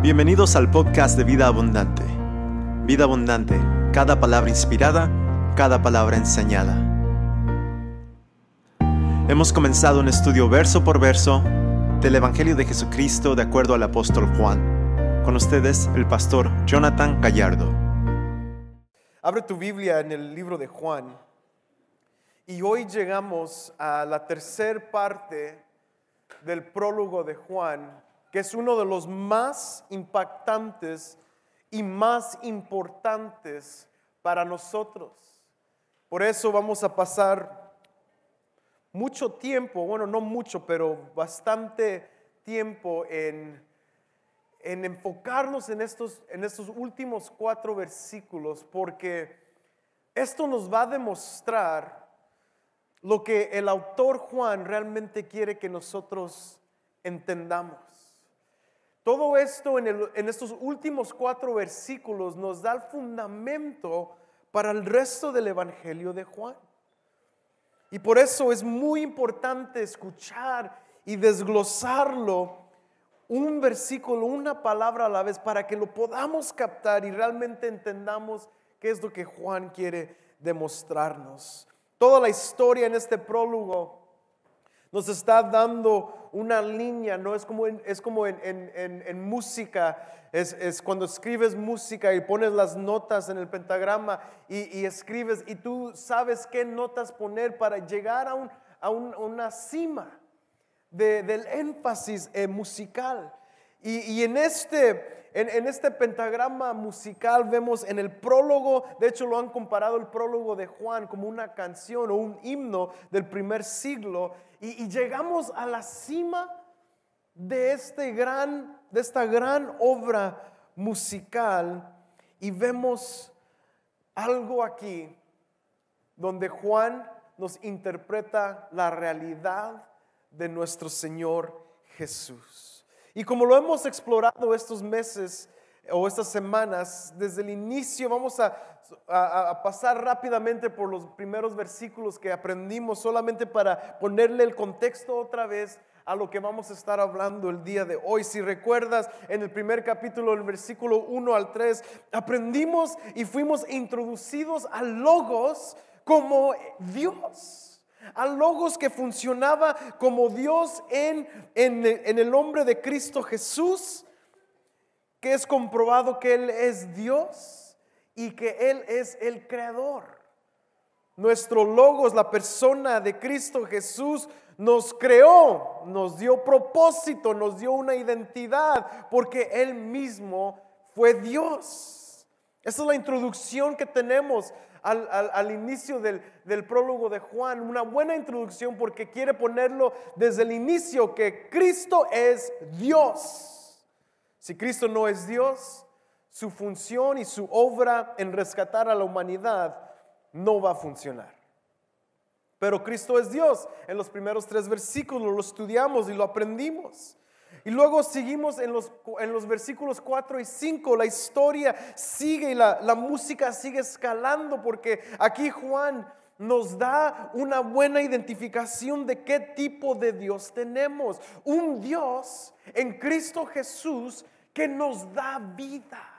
Bienvenidos al podcast de Vida Abundante. Vida Abundante, cada palabra inspirada, cada palabra enseñada. Hemos comenzado un estudio verso por verso del Evangelio de Jesucristo de acuerdo al apóstol Juan. Con ustedes, el pastor Jonathan Gallardo. Abre tu Biblia en el libro de Juan. Y hoy llegamos a la tercera parte del prólogo de Juan, que es uno de los más impactantes y más importantes para nosotros. Por eso vamos a pasar mucho tiempo, bueno, no mucho, pero bastante tiempo en, en enfocarnos en estos, en estos últimos cuatro versículos, porque esto nos va a demostrar lo que el autor Juan realmente quiere que nosotros entendamos. Todo esto en, estos últimos cuatro versículos nos da el fundamento para el resto del Evangelio de Juan. Y por eso es muy importante escuchar y desglosarlo un versículo, una palabra a la vez, para que lo podamos captar y realmente entendamos qué es lo que Juan quiere demostrarnos. Toda la historia en este prólogo nos está dando una línea, ¿no? Es como en, es como en, música, es, cuando escribes música y pones las notas en el pentagrama y, escribes y tú sabes qué notas poner para llegar a, una cima del énfasis eh, musical. Y, y en este en, este pentagrama musical vemos en el prólogo, de hecho lo han comparado el prólogo de Juan como una canción o un himno del primer siglo, y, llegamos a la cima de, este gran, de esta gran obra musical y vemos algo aquí donde Juan nos interpreta la realidad de nuestro Señor Jesús. Y como lo hemos explorado estos meses o estas semanas, desde el inicio vamos a, pasar rápidamente por los primeros versículos que aprendimos solamente para ponerle el contexto otra vez a lo que vamos a estar hablando el día de hoy. Si recuerdas, en el primer capítulo, el versículo 1 al 3, aprendimos y fuimos introducidos a Logos como Dios al Logos que funcionaba como Dios en, en, el nombre de Cristo Jesús, que es comprobado que Él es Dios y que Él es el creador. Nuestro Logos, la persona de Cristo Jesús, nos creó, nos dio propósito, nos dio una identidad, porque Él mismo fue Dios. Esa es la introducción que tenemos al, inicio del, del, prólogo de Juan, una buena introducción porque quiere ponerlo desde el inicio que Cristo es Dios. Si Cristo no es Dios, su función y su obra en rescatar a la humanidad no va a funcionar. Pero Cristo es Dios. En los primeros tres versículos lo estudiamos y lo aprendimos. Y luego seguimos en los, en los versículos 4 y 5, la historia sigue y la, la música sigue escalando porque aquí Juan nos da una buena identificación de qué tipo de Dios tenemos. Un Dios en Cristo Jesús que nos da vida.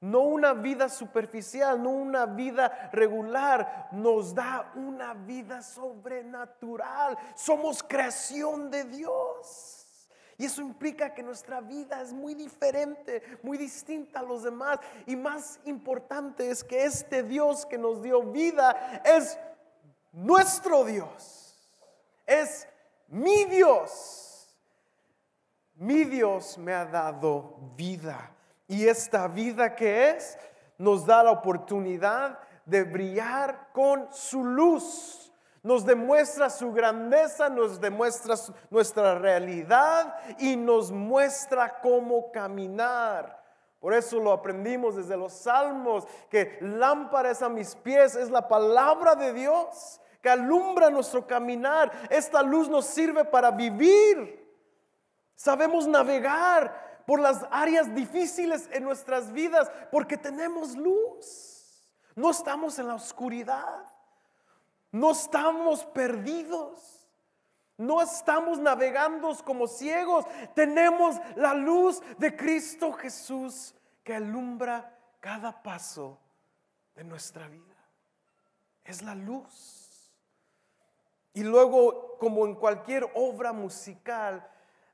No una vida superficial, no una vida regular, nos da una vida sobrenatural. Somos creación de Dios. Y eso implica que nuestra vida es muy diferente, muy distinta a los demás. Y más importante es que este Dios que nos dio vida es nuestro Dios. Es mi Dios. Mi Dios me ha dado vida. Y esta vida que es nos da la oportunidad de brillar con su luz. Nos demuestra su grandeza, nos demuestra nuestra realidad y nos muestra cómo caminar. Por eso lo aprendimos desde los salmos, que lámparas a mis pies es la palabra de Dios, que alumbra nuestro caminar. Esta luz nos sirve para vivir. Sabemos navegar por las áreas difíciles en nuestras vidas, porque tenemos luz. No estamos en la oscuridad. No estamos perdidos. No estamos navegando como ciegos. Tenemos la luz de Cristo Jesús que alumbra cada paso de nuestra vida. Es la luz. Y luego, como en cualquier obra musical,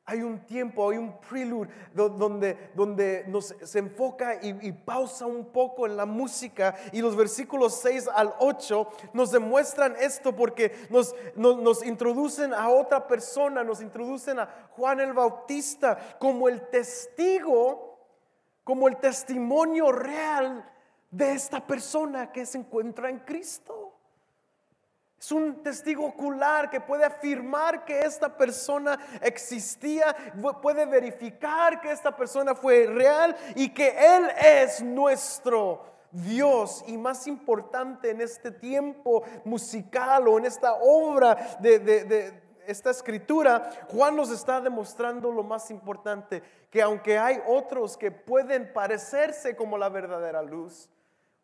hay un tiempo, hay un prelude donde, donde nos, se enfoca y, pausa un poco en la música y los versículos 6 al 8 nos demuestran esto porque nos, nos introducen a otra persona, nos introducen a Juan el Bautista como el testigo, como el testimonio real de esta persona que se encuentra en Cristo. Es un testigo ocular que puede afirmar que esta persona existía, puede verificar que esta persona fue real y que Él es nuestro Dios. Y más importante en este tiempo musical o en esta obra de, esta escritura, Juan nos está demostrando lo más importante, que aunque hay otros que pueden parecerse como la verdadera luz,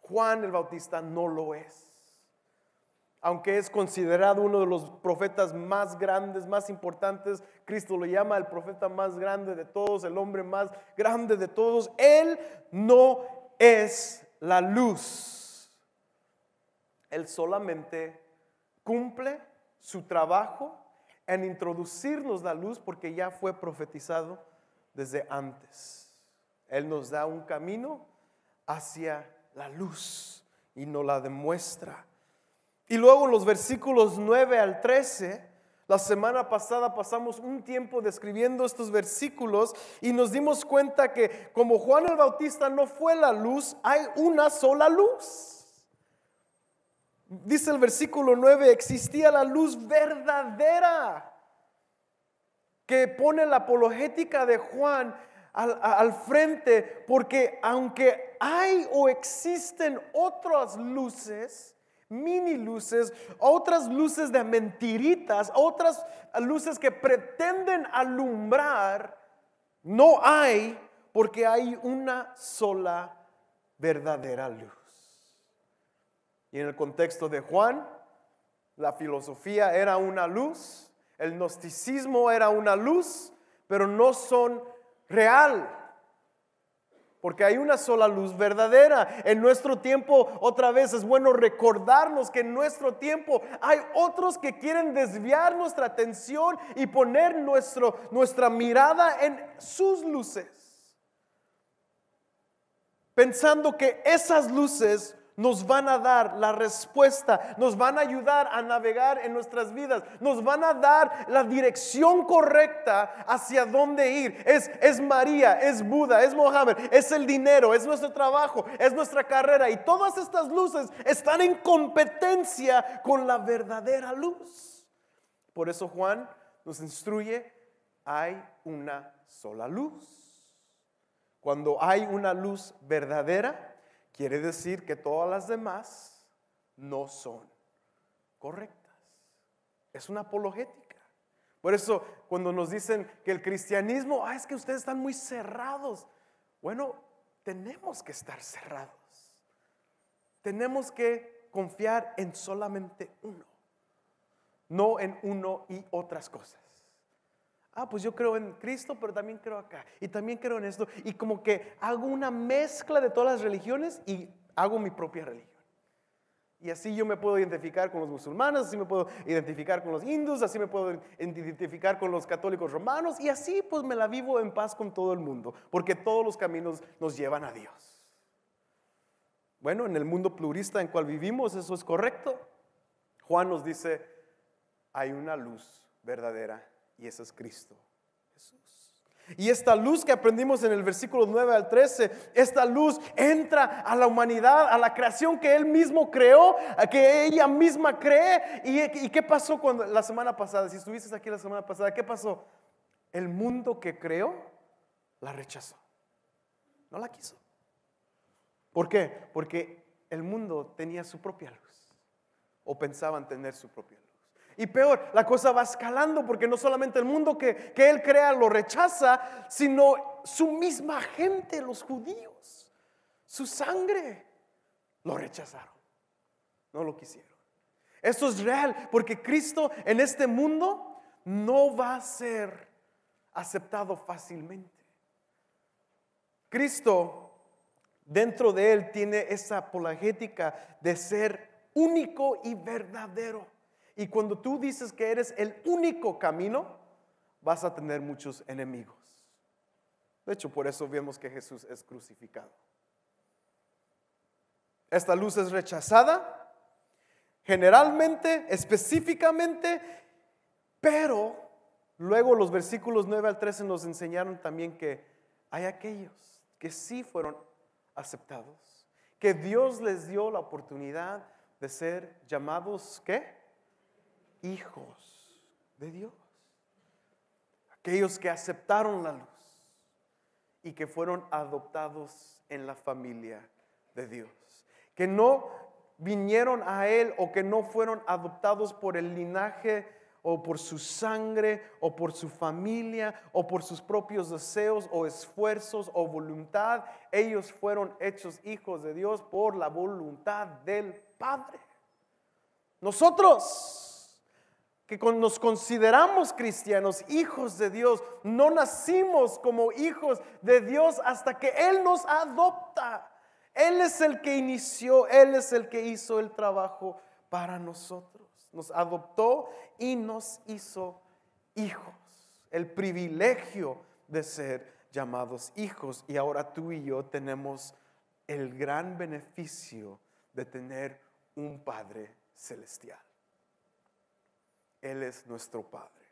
Juan el Bautista no lo es aunque es considerado uno de los profetas más grandes, más importantes, Cristo lo llama el profeta más grande de todos, el hombre más grande de todos, Él no es la luz. Él solamente cumple su trabajo en introducirnos la luz porque ya fue profetizado desde antes. Él nos da un camino hacia la luz y nos la demuestra. Y luego los versículos 9 al 13, la semana pasada pasamos un tiempo describiendo estos versículos y nos dimos cuenta que como Juan el Bautista no fue la luz, hay una sola luz. Dice el versículo 9, existía la luz verdadera que pone la apologética de Juan al, al, frente, porque aunque hay o existen otras luces, mini luces, otras luces de mentiritas, otras luces que pretenden alumbrar, no hay porque hay una sola verdadera luz. Y en el contexto de Juan, la filosofía era una luz, el gnosticismo era una luz, pero no son real. Porque hay una sola luz verdadera. En nuestro tiempo, otra vez, es bueno recordarnos que en nuestro tiempo hay otros que quieren desviar nuestra atención y poner nuestro, nuestra mirada en sus luces. Pensando que esas luces nos van a dar la respuesta, nos van a ayudar a navegar en nuestras vidas, nos van a dar la dirección correcta hacia dónde ir. Es, es María, es Buda, es Mohammed, es el dinero, es nuestro trabajo, es nuestra carrera y todas estas luces están en competencia con la verdadera luz. Por eso Juan nos instruye, hay una sola luz. Cuando hay una luz verdadera, Quiere decir que todas las demás no son correctas. Es una apologética. Por eso cuando nos dicen que el cristianismo, ah, es que ustedes están muy cerrados. Bueno, tenemos que estar cerrados. Tenemos que confiar en solamente uno, no en uno y otras cosas. Ah, pues yo creo en Cristo, pero también creo acá. Y también creo en esto. Y como que hago una mezcla de todas las religiones y hago mi propia religión. Y así yo me puedo identificar con los musulmanes, así me puedo identificar con los hindus, así me puedo identificar con los católicos romanos y así pues me la vivo en paz con todo el mundo, porque todos los caminos nos llevan a Dios. Bueno, en el mundo plurista en cual vivimos eso es correcto. Juan nos dice, hay una luz verdadera y ese es Cristo Jesús. Y esta luz que aprendimos en el versículo 9 al 13, esta luz entra a la humanidad, a la creación que Él mismo creó, a que ella misma cree. ¿Y, qué pasó cuando la semana pasada? Si estuviste aquí la semana pasada, ¿qué pasó? El mundo que creó la rechazó. No la quiso. ¿Por qué? Porque el mundo tenía su propia luz. O pensaban tener su propia luz. Y peor, la cosa va escalando porque no solamente el mundo que, él crea lo rechaza, sino su misma gente, los judíos, su sangre, lo rechazaron. No lo quisieron. Esto es real porque Cristo en este mundo no va a ser aceptado fácilmente. Cristo, dentro de él, tiene esa apologética de ser único y verdadero. Y cuando tú dices que eres el único camino, vas a tener muchos enemigos. De hecho, por eso vemos que Jesús es crucificado. Esta luz es rechazada, generalmente, específicamente, pero luego los versículos 9 al 13 nos enseñaron también que hay aquellos que sí fueron aceptados, que Dios les dio la oportunidad de ser llamados, ¿qué? Hijos de Dios. Aquellos que aceptaron la luz y que fueron adoptados en la familia de Dios. Que no vinieron a Él o que no fueron adoptados por el linaje o por su sangre o por su familia o por sus propios deseos o esfuerzos o voluntad. Ellos fueron hechos hijos de Dios por la voluntad del Padre. Nosotros que nos consideramos cristianos, hijos de Dios, no nacimos como hijos de Dios hasta que Él nos adopta. Él es el que inició, Él es el que hizo el trabajo para nosotros. Nos adoptó y nos hizo hijos. El privilegio de ser llamados hijos. Y ahora tú y yo tenemos el gran beneficio de tener un Padre celestial. Él es nuestro Padre.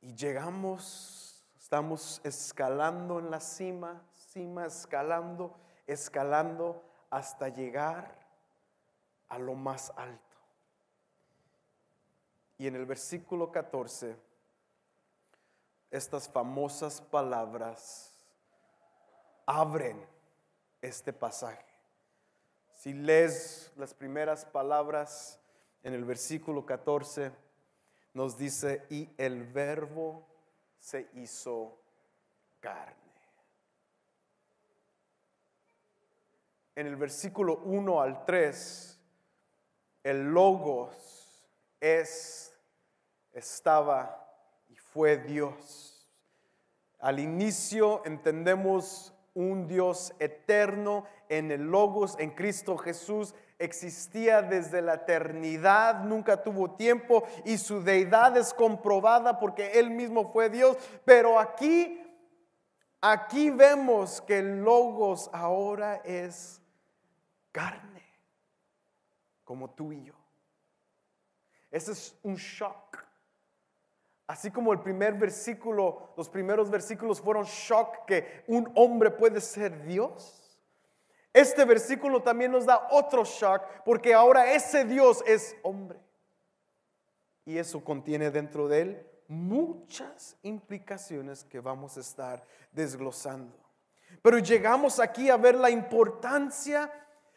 Y llegamos, estamos escalando en la cima, cima, escalando, escalando hasta llegar a lo más alto. Y en el versículo 14, estas famosas palabras abren este pasaje. Si lees las primeras palabras en el versículo 14, nos dice, y el verbo se hizo carne. En el versículo 1 al 3, el logos es, estaba y fue Dios. Al inicio entendemos un Dios eterno en el Logos, en Cristo Jesús, existía desde la eternidad, nunca tuvo tiempo y su deidad es comprobada porque Él mismo fue Dios. Pero aquí, aquí vemos que el Logos ahora es carne, como tú y yo. Ese es un shock. Así como el primer versículo, los primeros versículos fueron shock que un hombre puede ser Dios. Este versículo también nos da otro shock porque ahora ese Dios es hombre. Y eso contiene dentro de él muchas implicaciones que vamos a estar desglosando. Pero llegamos aquí a ver la importancia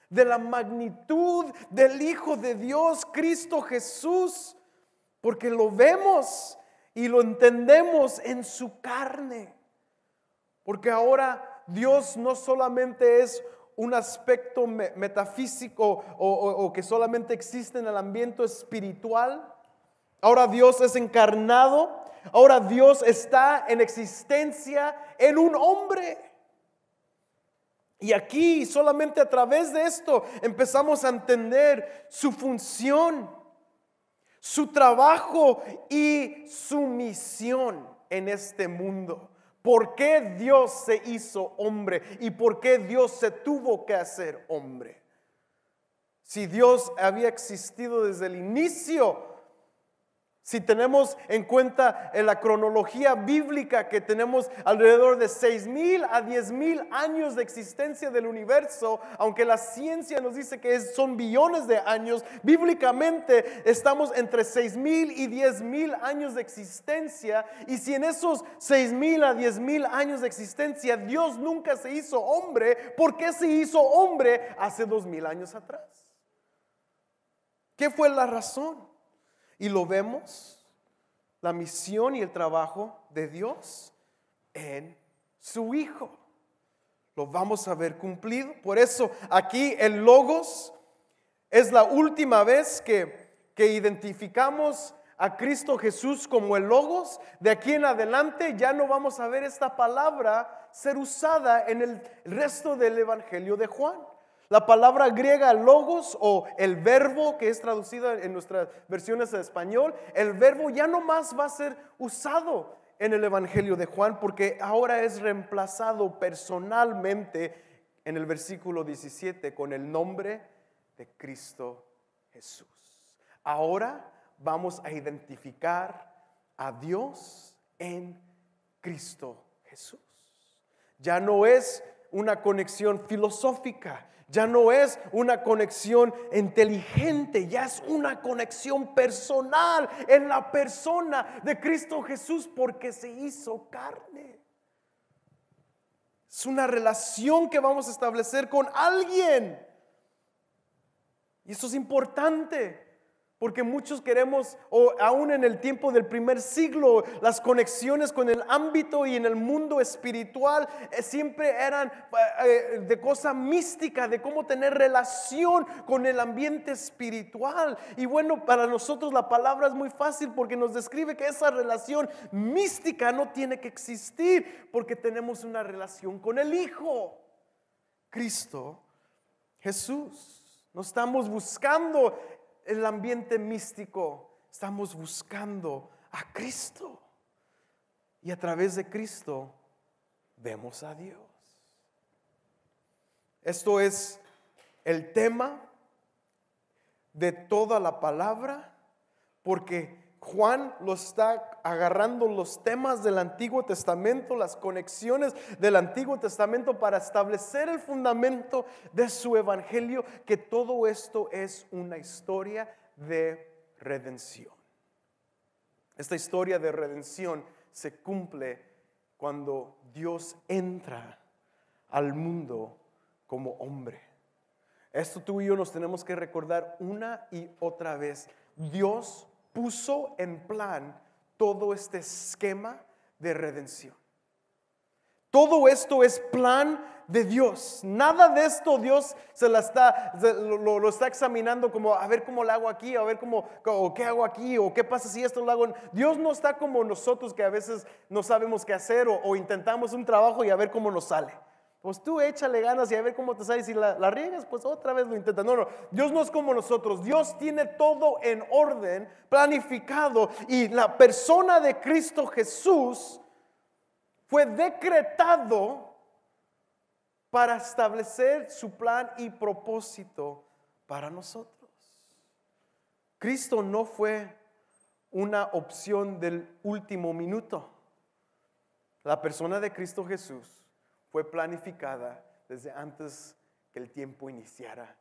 de la magnitud del Hijo de Dios, Cristo Jesús, porque lo vemos y lo entendemos en su carne. Porque ahora Dios no solamente es un aspecto metafísico o, que solamente existe en el ambiente espiritual. Ahora Dios es encarnado. Ahora Dios está en existencia en un hombre. Y aquí solamente a través de esto empezamos a entender su función, su trabajo y su misión en este mundo. ¿Por qué Dios se hizo hombre y por qué Dios se tuvo que hacer hombre? Si Dios había existido desde el inicio, si tenemos en cuenta en la cronología bíblica que tenemos alrededor de seis mil a diez mil años de existencia del universo, aunque la ciencia nos dice que son billones de años, bíblicamente estamos entre seis mil y diez mil años de existencia. Y si en esos seis mil a diez mil años de existencia Dios nunca se hizo hombre, ¿por qué se hizo hombre hace dos mil años atrás? ¿Qué fue la razón? Y lo vemos, la misión y el trabajo de Dios en su Hijo. Lo vamos a ver cumplido. Por eso aquí el logos es la última vez que, que identificamos a Cristo Jesús como el logos, de aquí en adelante ya no vamos a ver esta palabra ser usada en el resto del Evangelio de Juan. La palabra griega logos o el verbo que es traducido en nuestras versiones de español, el verbo ya no más va a ser usado en el Evangelio de Juan porque ahora es reemplazado personalmente en el versículo 17 con el nombre de Cristo Jesús. Ahora vamos a identificar a Dios en Cristo Jesús. Ya no es una conexión filosófica, ya no es una conexión inteligente, ya es una conexión personal en la persona de Cristo Jesús porque se hizo carne. Es una relación que vamos a establecer con alguien. Y eso es importante. Porque muchos queremos, o aún en el tiempo del primer siglo, las conexiones con el ámbito y en el mundo espiritual eh, siempre eran eh, eh, de cosa mística, de cómo tener relación con el ambiente espiritual. Y bueno, para nosotros la palabra es muy fácil porque nos describe que esa relación mística no tiene que existir porque tenemos una relación con el Hijo, Cristo Jesús. No estamos buscando el ambiente místico, estamos buscando a Cristo. Y a través de Cristo vemos a Dios. Esto es el tema de toda la palabra, porque Juan lo está agarrando los temas del Antiguo Testamento, las conexiones del Antiguo Testamento para establecer el fundamento de su evangelio, que todo esto es una historia de redención. Esta historia de redención se cumple cuando Dios entra al mundo como hombre. Esto tú y yo nos tenemos que recordar una y otra vez. Dios puso en plan todo este esquema de redención. Todo esto es plan de Dios. Nada de esto Dios se la está, lo, está examinando como a ver cómo lo hago aquí, a ver cómo, o qué hago aquí, o qué pasa si esto lo hago. Dios no está como nosotros que a veces no sabemos qué hacer o intentamos un trabajo y a ver cómo nos sale. Pues tú échale ganas y a ver cómo te sale. Si la, riegas, pues otra vez lo intentas. No, no. Dios no es como nosotros. Dios tiene todo en orden, planificado. Y la persona de Cristo Jesús fue decretado para establecer su plan y propósito para nosotros. Cristo no fue una opción del último minuto. La persona de Cristo Jesús fue planificada desde antes que el tiempo iniciara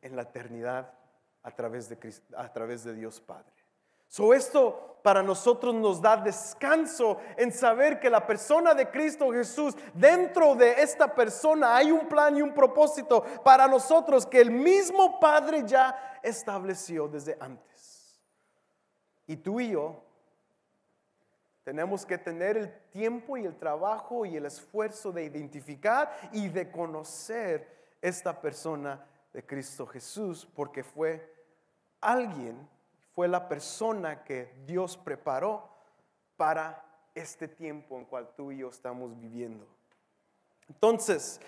en la eternidad a través de, a través de Dios Padre. So esto para nosotros nos da descanso en saber que la persona de Cristo Jesús, dentro de esta persona hay un plan y un propósito para nosotros que el mismo Padre ya estableció desde antes. Y tú y yo tenemos que tener el tiempo y el trabajo y el esfuerzo de identificar y de conocer esta persona de Cristo Jesús, porque fue alguien, fue la persona que Dios preparó para este tiempo en cual tú y yo estamos viviendo. Entonces,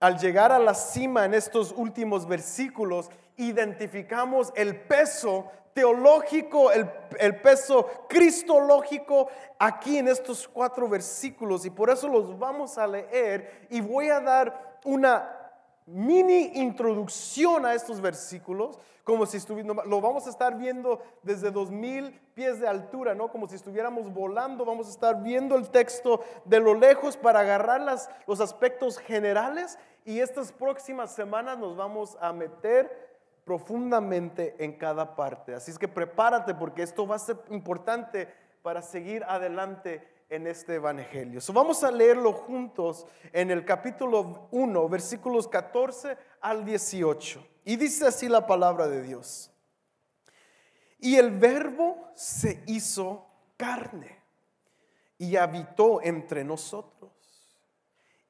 al llegar a la cima en estos últimos versículos, identificamos el peso teológico, el, peso cristológico aquí en estos cuatro versículos y por eso los vamos a leer y voy a dar una mini introducción a estos versículos, como si estuviéramos, lo vamos a estar viendo desde dos mil pies de altura, ¿no? Como si estuviéramos volando, vamos a estar viendo el texto de lo lejos para agarrar las, los aspectos generales y estas próximas semanas nos vamos a meter profundamente en cada parte. Así es que prepárate porque esto va a ser importante para seguir adelante en este evangelio. So, vamos a leerlo juntos en el capítulo 1, versículos 14 al 18. Y dice así la palabra de Dios. Y el verbo se hizo carne y habitó entre nosotros.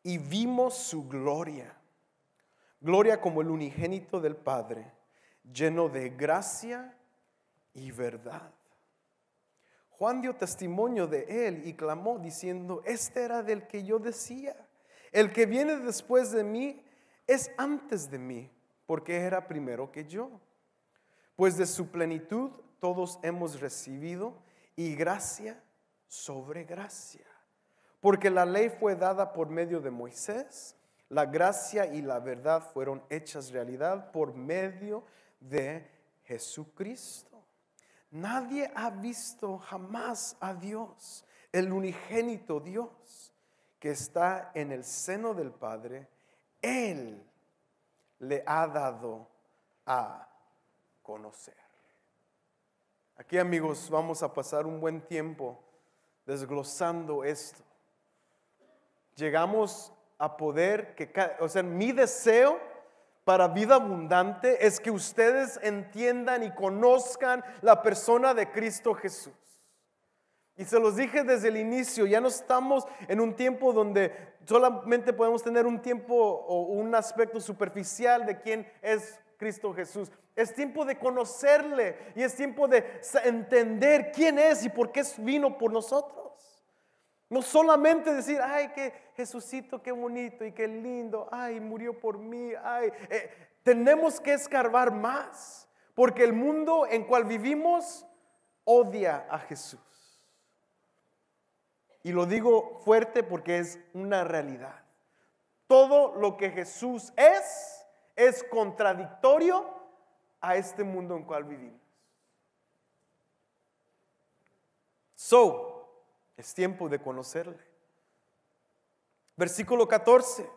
Y vimos su gloria. Gloria como el unigénito del Padre lleno de gracia y verdad. Juan dio testimonio de él y clamó diciendo, este era del que yo decía, el que viene después de mí es antes de mí, porque era primero que yo. Pues de su plenitud todos hemos recibido y gracia sobre gracia. Porque la ley fue dada por medio de Moisés, la gracia y la verdad fueron hechas realidad por medio de Jesucristo. Nadie ha visto jamás a Dios, el unigénito Dios que está en el seno del Padre. Él le ha dado a conocer. Aquí amigos vamos a pasar un buen tiempo desglosando esto. Llegamos a poder que, o sea, mi deseo para vida abundante es que ustedes entiendan y conozcan la persona de Cristo Jesús. Y se los dije desde el inicio, ya no estamos en un tiempo donde solamente podemos tener un tiempo o un aspecto superficial de quién es Cristo Jesús. Es tiempo de conocerle y es tiempo de entender quién es y por qué vino por nosotros. No solamente decir, ay, que Jesucito, qué bonito y qué lindo, ay, murió por mí, ay. Eh, tenemos que escarbar más, porque el mundo en cual vivimos odia a Jesús. Y lo digo fuerte porque es una realidad. Todo lo que Jesús es es contradictorio a este mundo en cual vivimos. So, es tiempo de conocerle. Versículo 14.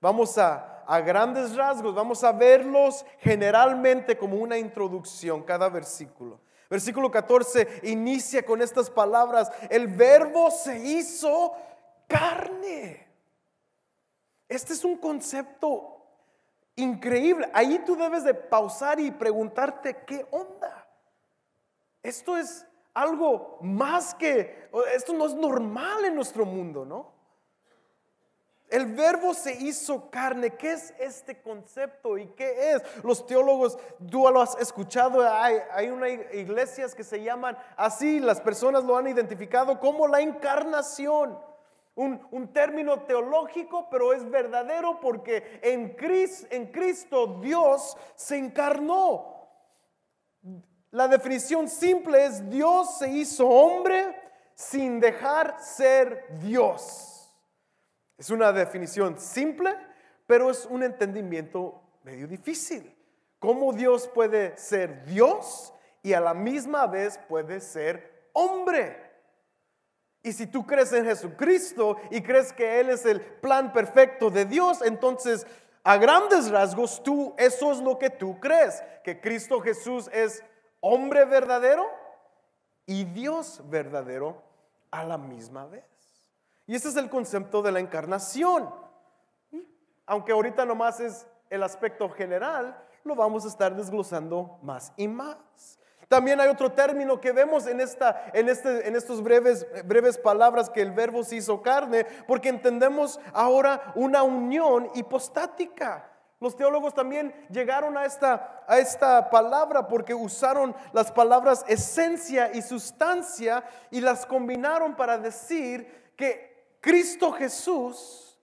Vamos a, a grandes rasgos, vamos a verlos generalmente como una introducción, cada versículo. Versículo 14 inicia con estas palabras, el verbo se hizo carne. Este es un concepto increíble. Ahí tú debes de pausar y preguntarte, ¿qué onda? Esto es algo más que, esto no es normal en nuestro mundo, ¿no? El verbo se hizo carne. ¿Qué es este concepto y qué es? Los teólogos, tú lo has escuchado, hay, hay unas iglesias que se llaman así, las personas lo han identificado como la encarnación. Un, un, término teológico, pero es verdadero porque en Cristo, en Cristo Dios se encarnó. La definición simple es Dios se hizo hombre sin dejar ser Dios. Es una definición simple, pero es un entendimiento medio difícil. ¿Cómo Dios puede ser Dios y a la misma vez puede ser hombre? Y si tú crees en Jesucristo y crees que Él es el plan perfecto de Dios, entonces a grandes rasgos tú, eso es lo que tú crees, que Cristo Jesús es hombre verdadero y Dios verdadero a la misma vez. Y ese es el concepto de la encarnación. Aunque ahorita nomás es el aspecto general, lo vamos a estar desglosando más y más. También hay otro término que vemos en, esta, en, este, en estos breves, breves palabras que el verbo se hizo carne, porque entendemos ahora una unión hipostática. Los teólogos también llegaron a esta, a esta palabra porque usaron las palabras esencia y sustancia y las combinaron para decir que Cristo Jesús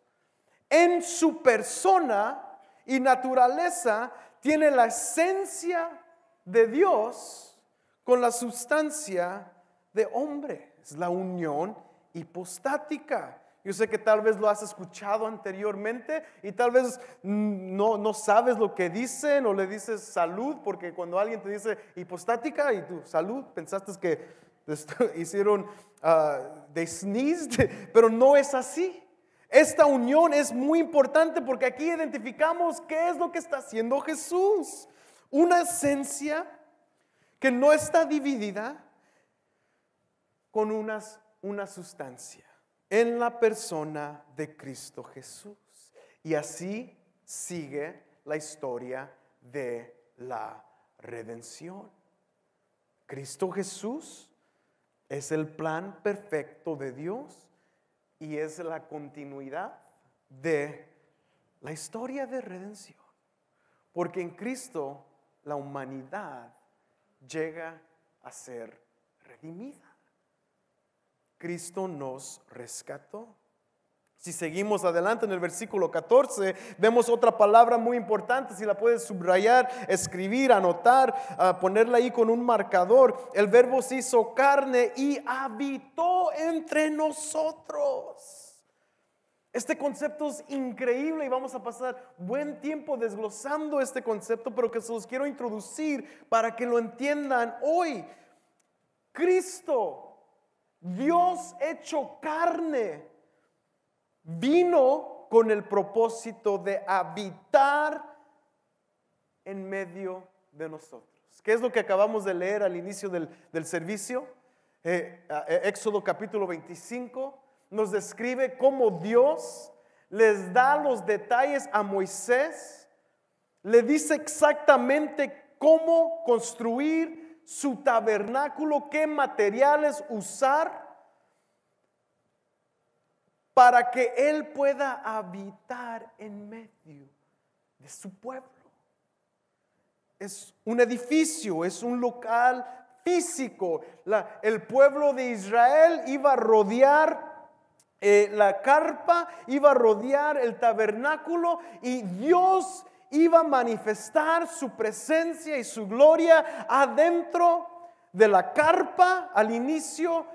en su persona y naturaleza tiene la esencia de Dios con la sustancia de hombre. Es la unión hipostática. Yo sé que tal vez lo has escuchado anteriormente y tal vez no, no sabes lo que dicen o le dices salud, porque cuando alguien te dice hipostática y tu salud, pensaste que hicieron, uh, they sneezed, pero no es así. Esta unión es muy importante porque aquí identificamos qué es lo que está haciendo Jesús. Una esencia que no está dividida con unas, una sustancia en la persona de Cristo Jesús. Y así sigue la historia de la redención. Cristo Jesús es el plan perfecto de Dios y es la continuidad de la historia de redención. Porque en Cristo la humanidad llega a ser redimida. Cristo nos rescató. Si seguimos adelante en el versículo 14, vemos otra palabra muy importante, si la puedes subrayar, escribir, anotar, ah, ponerla ahí con un marcador. El verbo se hizo carne y habitó entre nosotros. Este concepto es increíble y vamos a pasar buen tiempo desglosando este concepto, pero que se los quiero introducir para que lo entiendan hoy. Cristo, Dios hecho carne, vino con el propósito de habitar en medio de nosotros. ¿Qué es lo que acabamos de leer al inicio del, servicio? Eh, eh, Éxodo capítulo 25 nos describe cómo Dios les da los detalles a Moisés, le dice exactamente cómo construir su tabernáculo, qué materiales usar para que Él pueda habitar en medio de su pueblo. Es un edificio, es un local físico. el pueblo de Israel iba a rodear eh, la carpa, iba a rodear el tabernáculo y Dios iba a manifestar su presencia y su gloria adentro de la carpa al inicio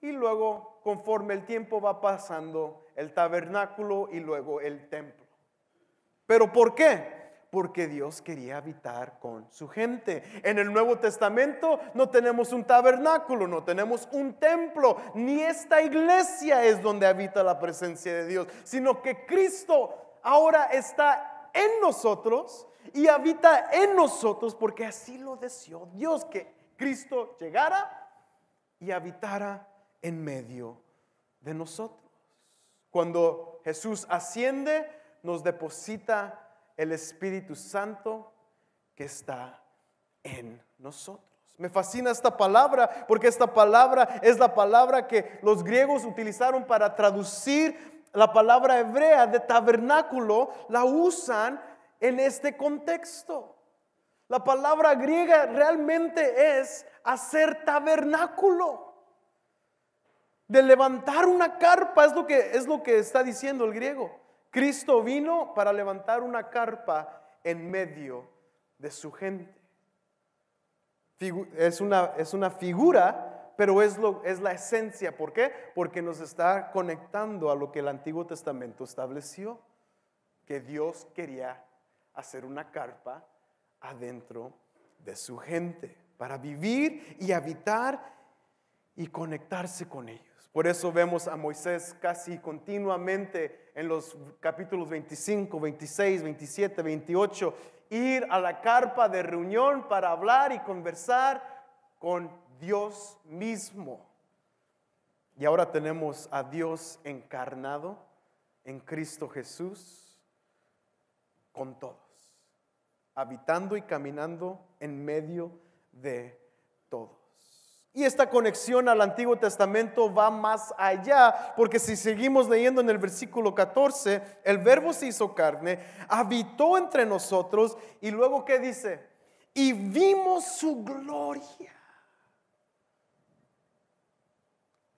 y luego conforme el tiempo va pasando, el tabernáculo y luego el templo. ¿Pero por qué? Porque Dios quería habitar con su gente. En el Nuevo Testamento no tenemos un tabernáculo, no tenemos un templo, ni esta iglesia es donde habita la presencia de Dios, sino que Cristo ahora está en nosotros y habita en nosotros porque así lo deseó Dios, que Cristo llegara y habitara en medio de nosotros. Cuando Jesús asciende, nos deposita el Espíritu Santo que está en nosotros. Me fascina esta palabra porque esta palabra es la palabra que los griegos utilizaron para traducir la palabra hebrea de tabernáculo, la usan en este contexto. La palabra griega realmente es hacer tabernáculo de levantar una carpa, es lo que, es lo que está diciendo el griego. Cristo vino para levantar una carpa en medio de su gente. Es una, es una figura, pero es, lo, es la esencia. ¿Por qué? Porque nos está conectando a lo que el Antiguo Testamento estableció, que Dios quería hacer una carpa adentro de su gente, para vivir y habitar y conectarse con ellos. Por eso vemos a Moisés casi continuamente en los capítulos 25, 26, 27, 28, ir a la carpa de reunión para hablar y conversar con Dios mismo. Y ahora tenemos a Dios encarnado en Cristo Jesús con todos, habitando y caminando en medio de todos. Y esta conexión al Antiguo Testamento va más allá, porque si seguimos leyendo en el versículo 14, el verbo se hizo carne, habitó entre nosotros y luego ¿qué dice? Y vimos su gloria.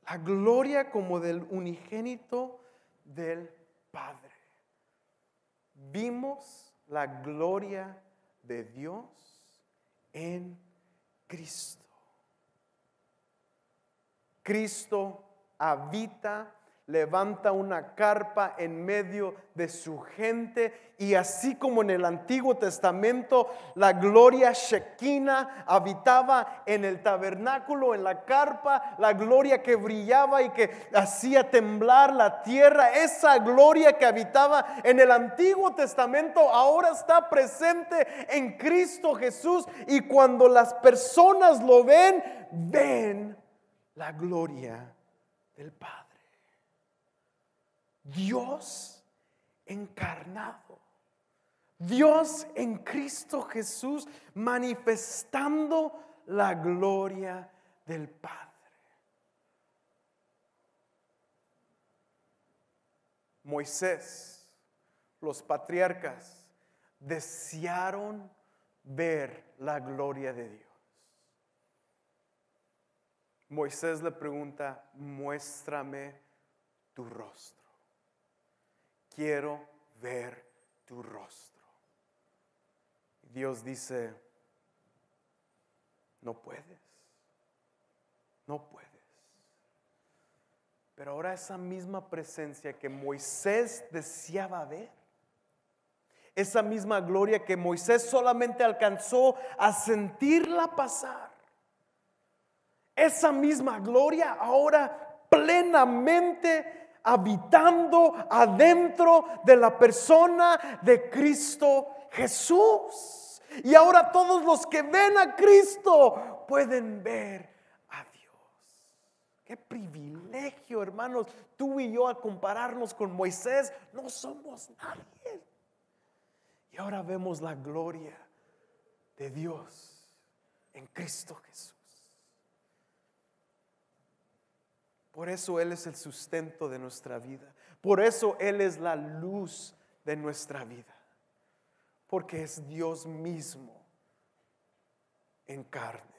La gloria como del unigénito del Padre. Vimos la gloria de Dios en Cristo. Cristo habita, levanta una carpa en medio de su gente y así como en el Antiguo Testamento la gloria Shekinah habitaba en el tabernáculo, en la carpa, la gloria que brillaba y que hacía temblar la tierra, esa gloria que habitaba en el Antiguo Testamento ahora está presente en Cristo Jesús y cuando las personas lo ven, ven la gloria del Padre. Dios encarnado. Dios en Cristo Jesús manifestando la gloria del Padre. Moisés, los patriarcas, desearon ver la gloria de Dios. Moisés le pregunta, muéstrame tu rostro. Quiero ver tu rostro. Dios dice, no puedes, no puedes. Pero ahora esa misma presencia que Moisés deseaba ver, esa misma gloria que Moisés solamente alcanzó a sentirla pasar, esa misma gloria ahora plenamente habitando adentro de la persona de Cristo Jesús. Y ahora todos los que ven a Cristo pueden ver a Dios. Qué privilegio, hermanos, tú y yo a compararnos con Moisés, no somos nadie. Y ahora vemos la gloria de Dios en Cristo Jesús. Por eso Él es el sustento de nuestra vida. Por eso Él es la luz de nuestra vida. Porque es Dios mismo en carne.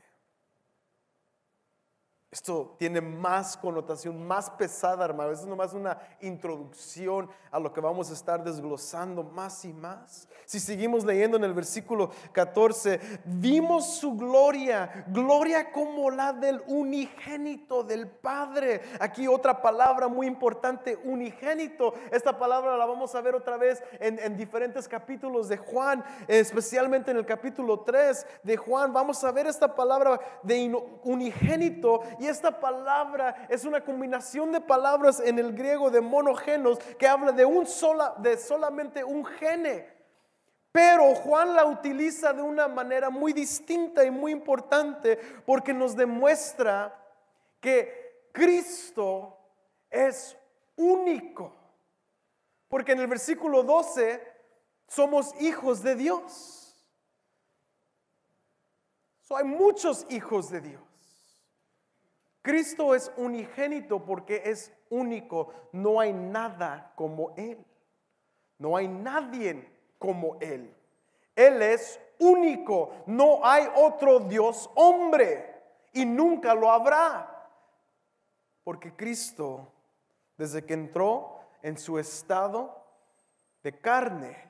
Esto tiene más connotación, más pesada, hermano. Es nomás una introducción a lo que vamos a estar desglosando más y más. Si seguimos leyendo en el versículo 14, vimos su gloria, gloria como la del unigénito del Padre. Aquí otra palabra muy importante, unigénito. Esta palabra la vamos a ver otra vez en, en diferentes capítulos de Juan, especialmente en el capítulo 3 de Juan. Vamos a ver esta palabra de unigénito y esta palabra es una combinación de palabras en el griego de monogenos que habla de un sola, de solamente un gene. Pero Juan la utiliza de una manera muy distinta y muy importante porque nos demuestra que Cristo es único. Porque en el versículo 12 somos hijos de Dios. hay muchos hijos de Dios. Cristo es unigénito porque es único. No hay nada como Él. No hay nadie como Él. Él es único. No hay otro Dios hombre. Y nunca lo habrá. Porque Cristo, desde que entró en su estado de carne,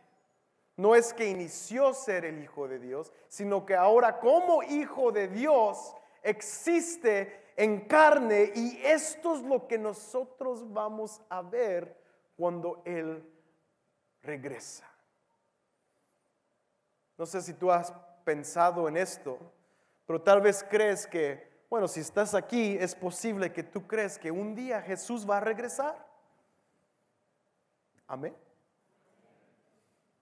no es que inició ser el Hijo de Dios, sino que ahora como Hijo de Dios existe en carne y esto es lo que nosotros vamos a ver cuando Él regresa. No sé si tú has pensado en esto, pero tal vez crees que, bueno, si estás aquí, es posible que tú crees que un día Jesús va a regresar. Amén.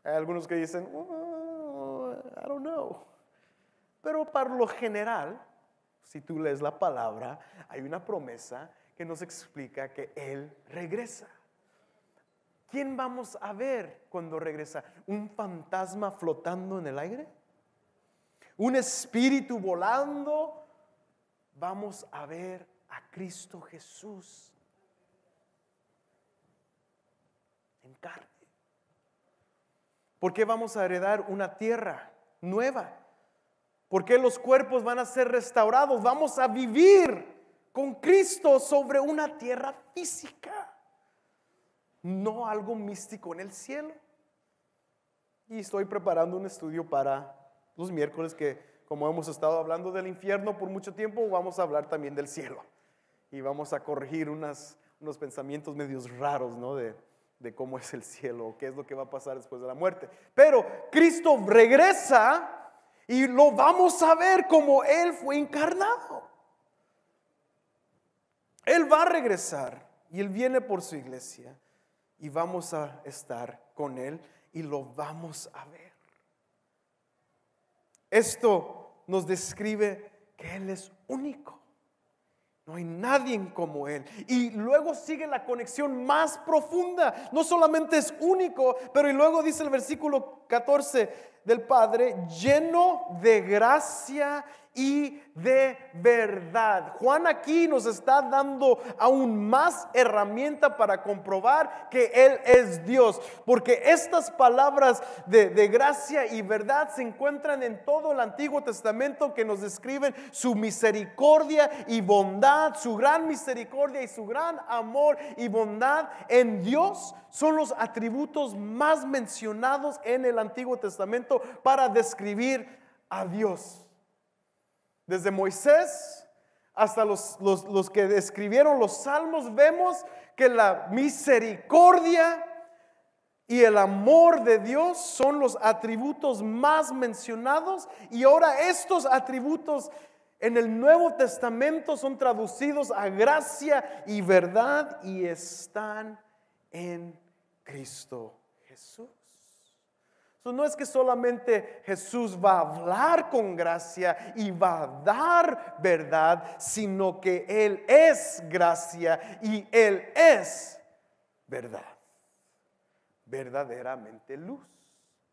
Hay algunos que dicen, oh, I don't know. Pero para lo general, si tú lees la palabra, hay una promesa que nos explica que Él regresa. ¿Quién vamos a ver cuando regresa? ¿Un fantasma flotando en el aire? ¿Un espíritu volando? Vamos a ver a Cristo Jesús en carne. ¿Por qué vamos a heredar una tierra nueva? Porque los cuerpos van a ser restaurados. Vamos a vivir con Cristo sobre una tierra física, no algo místico en el cielo. Y estoy preparando un estudio para los miércoles que, como hemos estado hablando del infierno por mucho tiempo, vamos a hablar también del cielo. Y vamos a corregir unos pensamientos medios raros, ¿no? De, de cómo es el cielo, qué es lo que va a pasar después de la muerte. Pero Cristo regresa y lo vamos a ver como Él fue encarnado. Él va a regresar y Él viene por su iglesia y vamos a estar con Él y lo vamos a ver. Esto nos describe que Él es único. No hay nadie como Él. Y luego sigue la conexión más profunda. No solamente es único, pero y luego dice el versículo 14 del Padre, lleno de gracia y de verdad. Juan aquí nos está dando aún más herramienta para comprobar que Él es Dios, porque estas palabras de, gracia y verdad se encuentran en todo el Antiguo Testamento que nos describen su misericordia y bondad, su gran misericordia y su gran amor y bondad en Dios son los atributos más mencionados en el Antiguo Testamento para describir a Dios. Desde Moisés hasta los, los, que escribieron los salmos, vemos que la misericordia y el amor de Dios son los atributos más mencionados y ahora estos atributos en el Nuevo Testamento son traducidos a gracia y verdad y están en Cristo Jesús no es que solamente Jesús va a hablar con gracia y va a dar verdad, sino que Él es gracia y Él es verdad. Verdaderamente luz,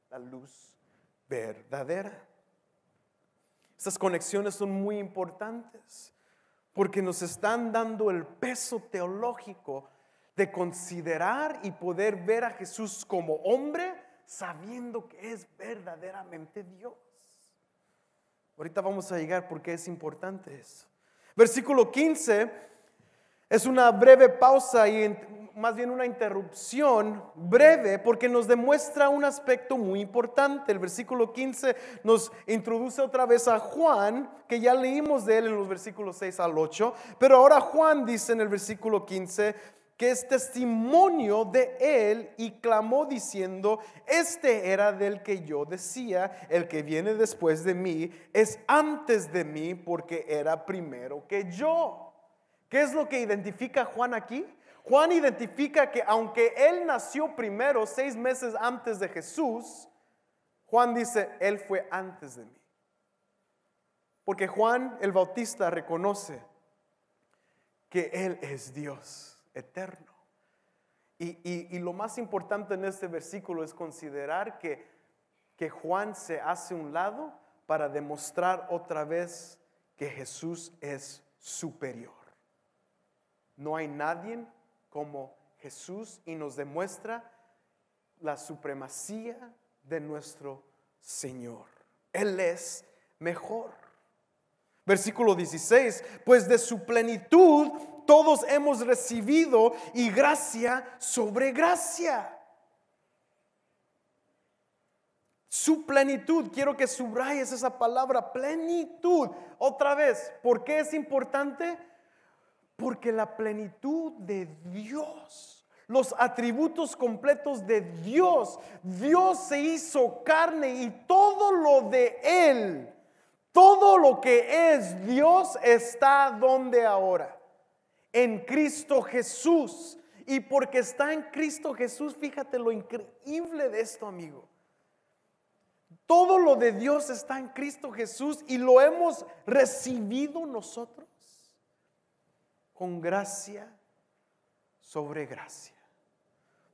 la luz verdadera. Estas conexiones son muy importantes porque nos están dando el peso teológico de considerar y poder ver a Jesús como hombre sabiendo que es verdaderamente Dios. Ahorita vamos a llegar porque es importante eso. Versículo 15 es una breve pausa y más bien una interrupción breve porque nos demuestra un aspecto muy importante. El versículo 15 nos introduce otra vez a Juan, que ya leímos de él en los versículos 6 al 8, pero ahora Juan dice en el versículo 15, que es testimonio de él y clamó diciendo, este era del que yo decía, el que viene después de mí es antes de mí porque era primero que yo. ¿Qué es lo que identifica Juan aquí? Juan identifica que aunque él nació primero, seis meses antes de Jesús, Juan dice, él fue antes de mí. Porque Juan el Bautista reconoce que él es Dios eterno. Y, lo más importante en este versículo es considerar que, que Juan se hace un lado para demostrar otra vez que Jesús es superior. No hay nadie como Jesús y nos demuestra la supremacía de nuestro Señor. Él es mejor. Versículo 16, pues de su plenitud todos hemos recibido y gracia sobre gracia. Su plenitud, quiero que subrayes esa palabra, plenitud. Otra vez, ¿por qué es importante? Porque la plenitud de Dios, los atributos completos de Dios, Dios se hizo carne y todo lo de Él, todo lo que es Dios está donde ahora en Cristo Jesús. Y porque está en Cristo Jesús, fíjate lo increíble de esto, amigo. Todo lo de Dios está en Cristo Jesús y lo hemos recibido nosotros con gracia sobre gracia.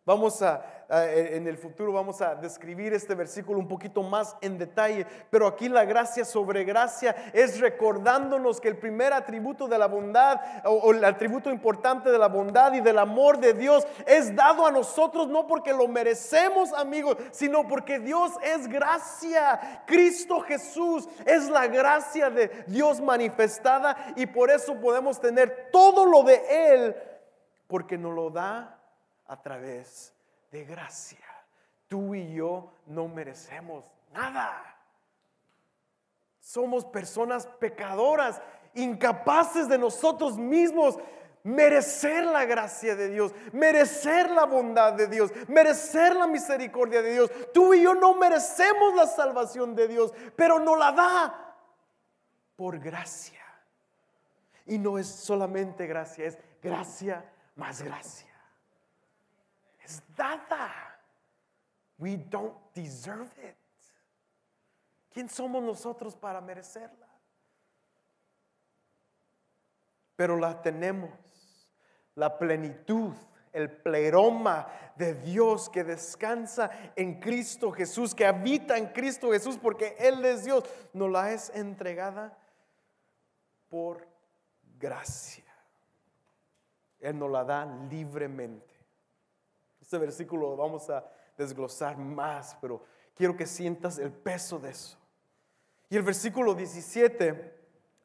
Vamos a, en el futuro vamos a describir este versículo un poquito más en detalle, pero aquí la gracia sobre gracia es recordándonos que el primer atributo de la bondad o, el atributo importante de la bondad y del amor de Dios es dado a nosotros no porque lo merecemos, amigos, sino porque Dios es gracia. Cristo Jesús es la gracia de Dios manifestada y por eso podemos tener todo lo de Él porque nos lo da a través de gracia. Tú y yo no merecemos nada. Somos personas pecadoras, incapaces de nosotros mismos merecer la gracia de Dios, merecer la bondad de Dios, merecer la misericordia de Dios. Tú y yo no merecemos la salvación de Dios, pero no la da por gracia. Y no es solamente gracia, es gracia más gracia es dada. We don't deserve it. ¿Quién somos nosotros para merecerla? Pero la tenemos, la plenitud, el pleroma de Dios que descansa en Cristo Jesús, que habita en Cristo Jesús porque Él es Dios, nos la es entregada por gracia. Él nos la da libremente. Este versículo lo vamos a desglosar más, pero quiero que sientas el peso de eso. Y el versículo 17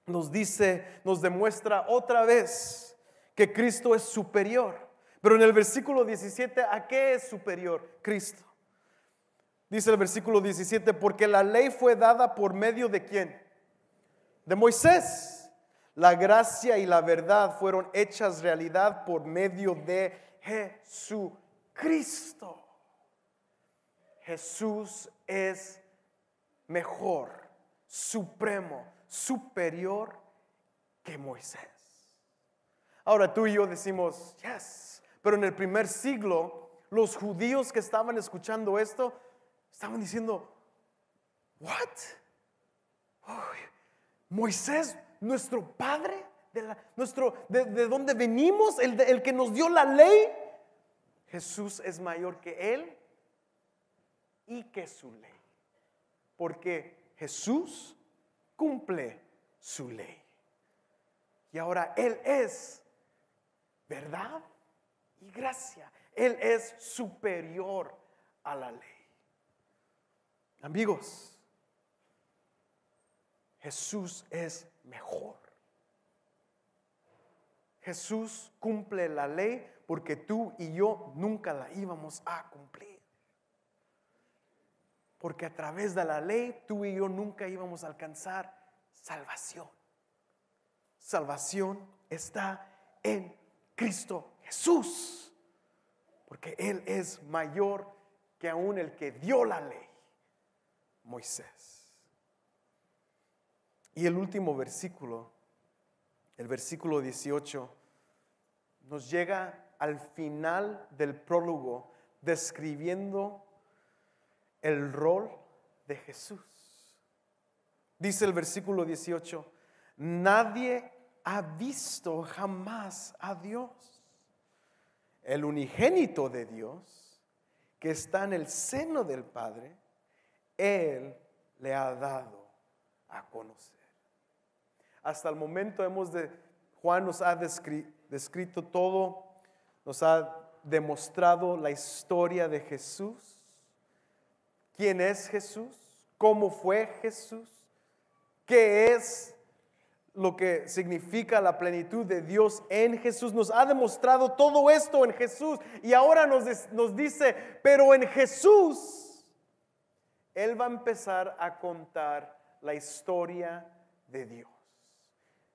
nos dice, nos demuestra otra vez que Cristo es superior. Pero en el versículo 17, ¿a qué es superior Cristo? Dice el versículo 17, porque la ley fue dada por medio de quién? De Moisés. La gracia y la verdad fueron hechas realidad por medio de Jesucristo. Jesús es mejor, supremo, superior que Moisés. Ahora tú y yo decimos, yes, pero en el primer siglo los judíos que estaban escuchando esto estaban diciendo, what? Moisés, nuestro padre, de, nuestro, de, donde venimos, el, el que nos dio la ley, Jesús es mayor que él y que su ley. Porque Jesús cumple su ley. Y ahora Él es verdad y gracia. Él es superior a la ley. Amigos, Jesús es mejor. Jesús cumple la ley porque tú y yo nunca la íbamos a cumplir. Porque a través de la ley tú y yo nunca íbamos a alcanzar salvación. Salvación está en Cristo Jesús. Porque Él es mayor que aún el que dio la ley, Moisés. Y el último versículo, el versículo 18, nos llega al final del prólogo describiendo el rol de Jesús. Dice el versículo 18, nadie ha visto jamás a Dios. El unigénito de Dios, que está en el seno del Padre, Él le ha dado a conocer. Hasta el momento hemos de, Juan nos ha descrito todo, nos ha demostrado la historia de Jesús, quién es Jesús, cómo fue Jesús, qué es lo que significa la plenitud de Dios en Jesús. Nos ha demostrado todo esto en Jesús y ahora nos, nos dice, pero en Jesús, Él va a empezar a contar la historia de Dios.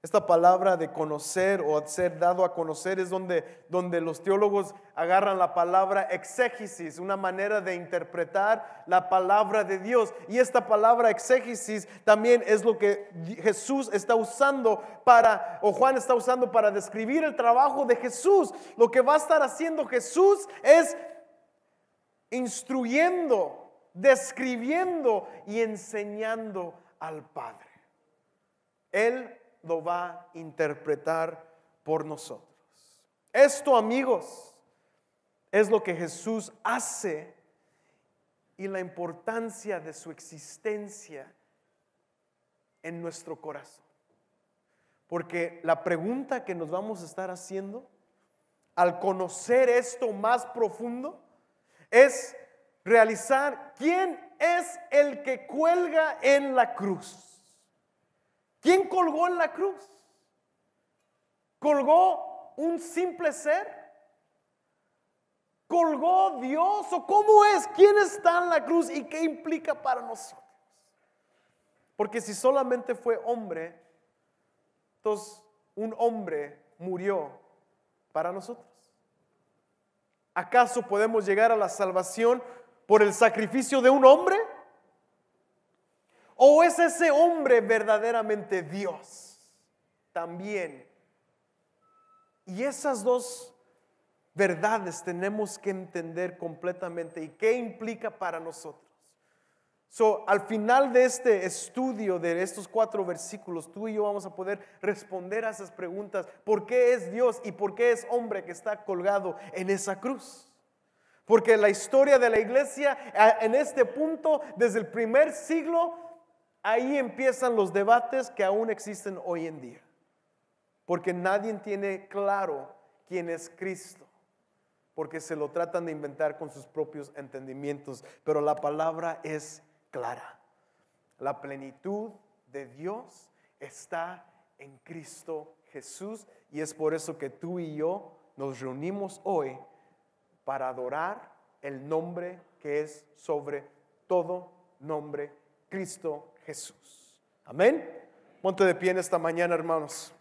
Esta palabra de conocer o ser dado a conocer es donde, donde los teólogos agarran la palabra exégesis, una manera de interpretar la palabra de Dios. Y esta palabra exégesis también es lo que Jesús está usando para, o Juan está usando para describir el trabajo de Jesús. Lo que va a estar haciendo Jesús es instruyendo, describiendo y enseñando al Padre. Él va a interpretar por nosotros. Esto, amigos, es lo que Jesús hace y la importancia de su existencia en nuestro corazón. Porque la pregunta que nos vamos a estar haciendo al conocer esto más profundo es realizar quién es el que cuelga en la cruz. ¿Quién colgó en la cruz? ¿Colgó un simple ser? ¿Colgó Dios? ¿O cómo es? ¿Quién está en la cruz y qué implica para nosotros? Porque si solamente fue hombre, entonces un hombre murió para nosotros. ¿Acaso podemos llegar a la salvación por el sacrificio de un hombre? ¿O es ese hombre verdaderamente Dios? También. Y esas dos verdades tenemos que entender completamente y qué implica para nosotros. So, al final de este estudio de estos cuatro versículos, tú y yo vamos a poder responder a esas preguntas. ¿Por qué es Dios y por qué es hombre que está colgado en esa cruz? Porque la historia de la iglesia en este punto, desde el primer siglo, ahí empiezan los debates que aún existen hoy en día. porque nadie tiene claro quién es Cristo, porque se lo tratan de inventar con sus propios entendimientos, pero la palabra es clara. La plenitud de Dios está en Cristo Jesús y es por eso que tú y yo nos reunimos hoy para adorar el nombre que es sobre todo nombre, Cristo Jesús. Amén. Ponte de pie en esta mañana, hermanos.